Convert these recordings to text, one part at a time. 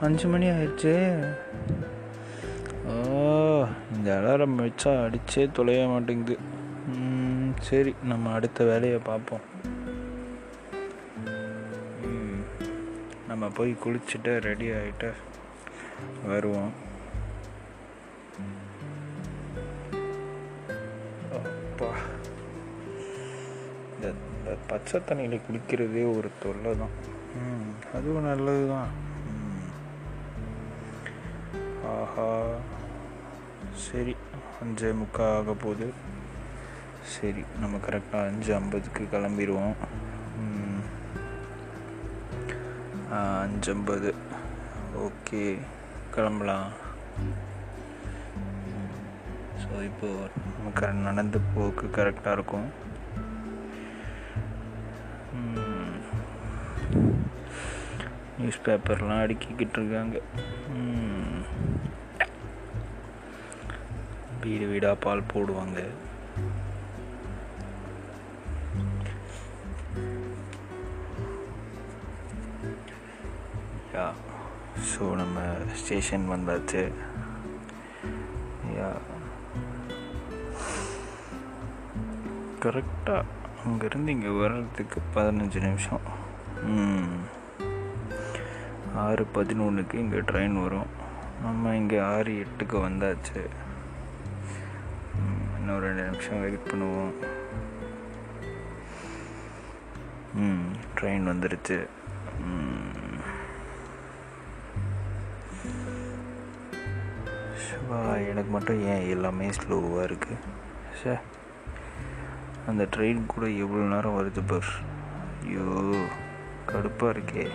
அஞ்சு மணி ஆயிடுச்சு. ஓ இந்த அலாரம் வச்சா அடிச்சே தொலைய மாட்டேங்குது. சரி நம்ம அடுத்த வேலையை பார்ப்போம். நம்ம போய் குளிச்சுட்டு ரெடி ஆகிட்டு வருவோம். அப்பா. இந்த பச்சை தண்ணியில் குளிக்கிறதே ஒரு தொல்லை தான். அதுவும் நல்லது தான் ஆஹா. சரி அஞ்சே முக்கா ஆக போகுது சரி நம்ம கரெக்டாக அஞ்சு ஐம்பதுக்கு கிளம்பிடுவோம். அஞ்சு ஐம்பது. ஓகே கிளம்பலாம். ஸோ இப்போது நமக்கு நடந்து போக்கு கரெக்டாக இருக்கும். நியூஸ் பேப்பர்லாம் அடுக்கிக்கிட்டு இருக்காங்க. வீடு வீடாக பால் போடுவாங்க. யா ஸோ நம்ம ஸ்டேஷன் வந்தாச்சு. யா. கரெக்டாக அங்கேருந்து இங்கே வர்றதுக்கு பதினஞ்சு நிமிஷம். ஆறு பதினொன்றுக்கு இங்கே ட்ரெயின் வரும். நம்ம இங்கே ஆறு எட்டுக்கு வந்தாச்சு. இன்னும் ரெண்டு நிமிஷம் வெயிட் பண்ணுவோம். ம் ட்ரெயின் வந்துருச்சு. ம். எனக்கு மட்டும் ஏன் எல்லாமே ஸ்லோவாக இருக்குது சே அந்த ட்ரெயின் கூட எவ்வளோ நேரம் வருது பர்? ஐயோ கடுப்பாக இருக்கே.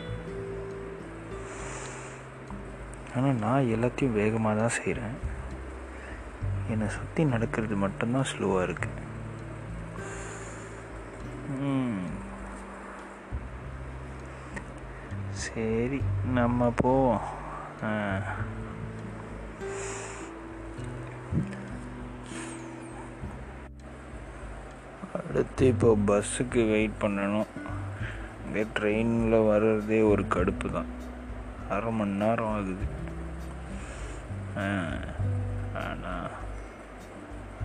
ஆனால் நான் எல்லாத்தையும் வேகமாக தான் செய்கிறேன் என்னை சுற்றி நடக்கிறது மட்டும்தான் ஸ்லோவாக இருக்கு. சரி நம்ம போவோம். அடுத்து இப்போ பஸ்ஸுக்கு வெயிட் பண்ணணும். இங்கே ட்ரெயினில் வர்றதே ஒரு கடுப்பு தான். அரை மணி நேரம் ஆகுது. ஆனால்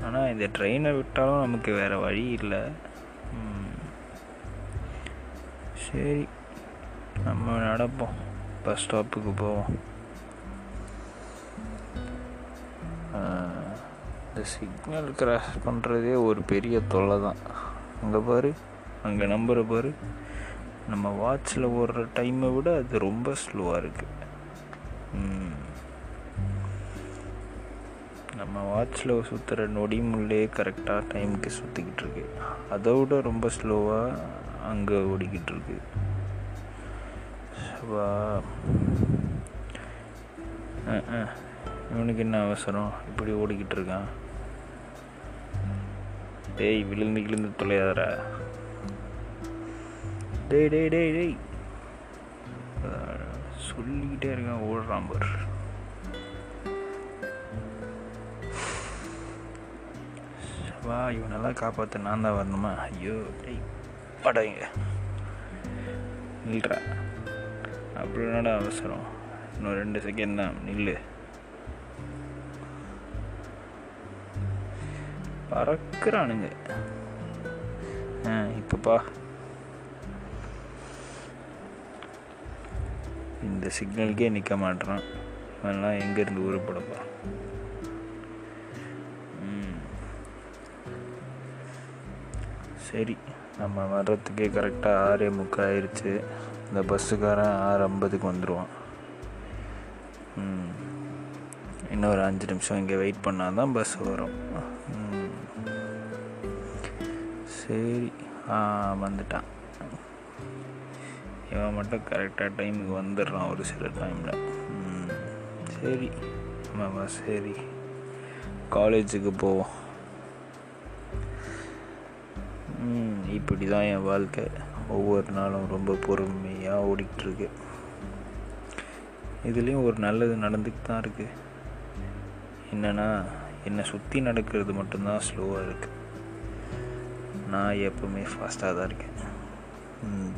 ஆனால் இந்த ட்ரெயினை விட்டாலும் நமக்கு வேறு வழி இல்லை. சரி நம்ம நடப்போம். பஸ் ஸ்டாப்புக்கு போவோம். இந்த சிக்னல் கிராஸ் பண்ணுறதே ஒரு பெரிய தொல்லை தான். அங்கே பாரு அங்கே நம்பரை பாரு. நம்ம வாட்சில் ஓடுற டைமை விட அது ரொம்ப ஸ்லோவாக இருக்குது நம்ம வாட்சில் சுற்றுற நொடி முள்ளே கரெக்டாக டைமுக்கு சுற்றிக்கிட்டு இருக்கு. அதை விட ரொம்ப ஸ்லோவாக அங்கே ஓடிக்கிட்டு இருக்கு. இவனுக்கு என்ன அவசரம்? இப்படி ஓடிக்கிட்டு இருக்கான். டேய் விழுந்து கிழுந்து தொலையாதரா டேய் டேய் டேய் டேய். சொல்லிக்கிட்டே இருக்கான் ஓடுறான் பார். வா இவனெல்லாம் காப்பாற்ற நான் தான் வரணுமா? ஐயோ டேய் படைங்க நில்றா. அப்படி என்னடா அவசரம்? இன்னும் ரெண்டு செகண்ட் தான். நில்லு. பறக்குறானுங்க. ஆ இப்போப்பா இந்த சிக்னலுக்கே நிற்க மாட்டேறான் இவன்லாம் எங்கேருந்து ஊறப்படப்பா சரி நம்ம வர்றதுக்கே கரெக்டாக ஆறே முக்கால் ஆயிடுச்சு இந்த பஸ்ஸுக்காரன் ஆறு ஐம்பதுக்கு வந்துடுவான் இன்னும் இன்னொரு அஞ்சு நிமிஷம் இங்கே வெயிட் பண்ணால் தான் பஸ் வரும் சரி ஆ வந்துட்டான். இவன் மட்டும் கரெக்டாக டைமுக்கு வந்துடுறான் ஒரு சில டைமில் சரி நம்ம சரி காலேஜுக்கு போவோம். இப்படி தான் என் வாழ்க்கை. ஒவ்வொரு நாளும் ரொம்ப பொறுமையாக ஓடிக்கிட்டுருக்கு. இதுலேயும் ஒரு நல்லது நடந்துக்கிட்டு தான் இருக்குது என்னென்னா என்னை சுற்றி நடக்கிறது மட்டும்தான் ஸ்லோவாக இருக்குது நான் எப்பவுமே ஃபாஸ்ட்டாக தான் இருக்கேன். ம்.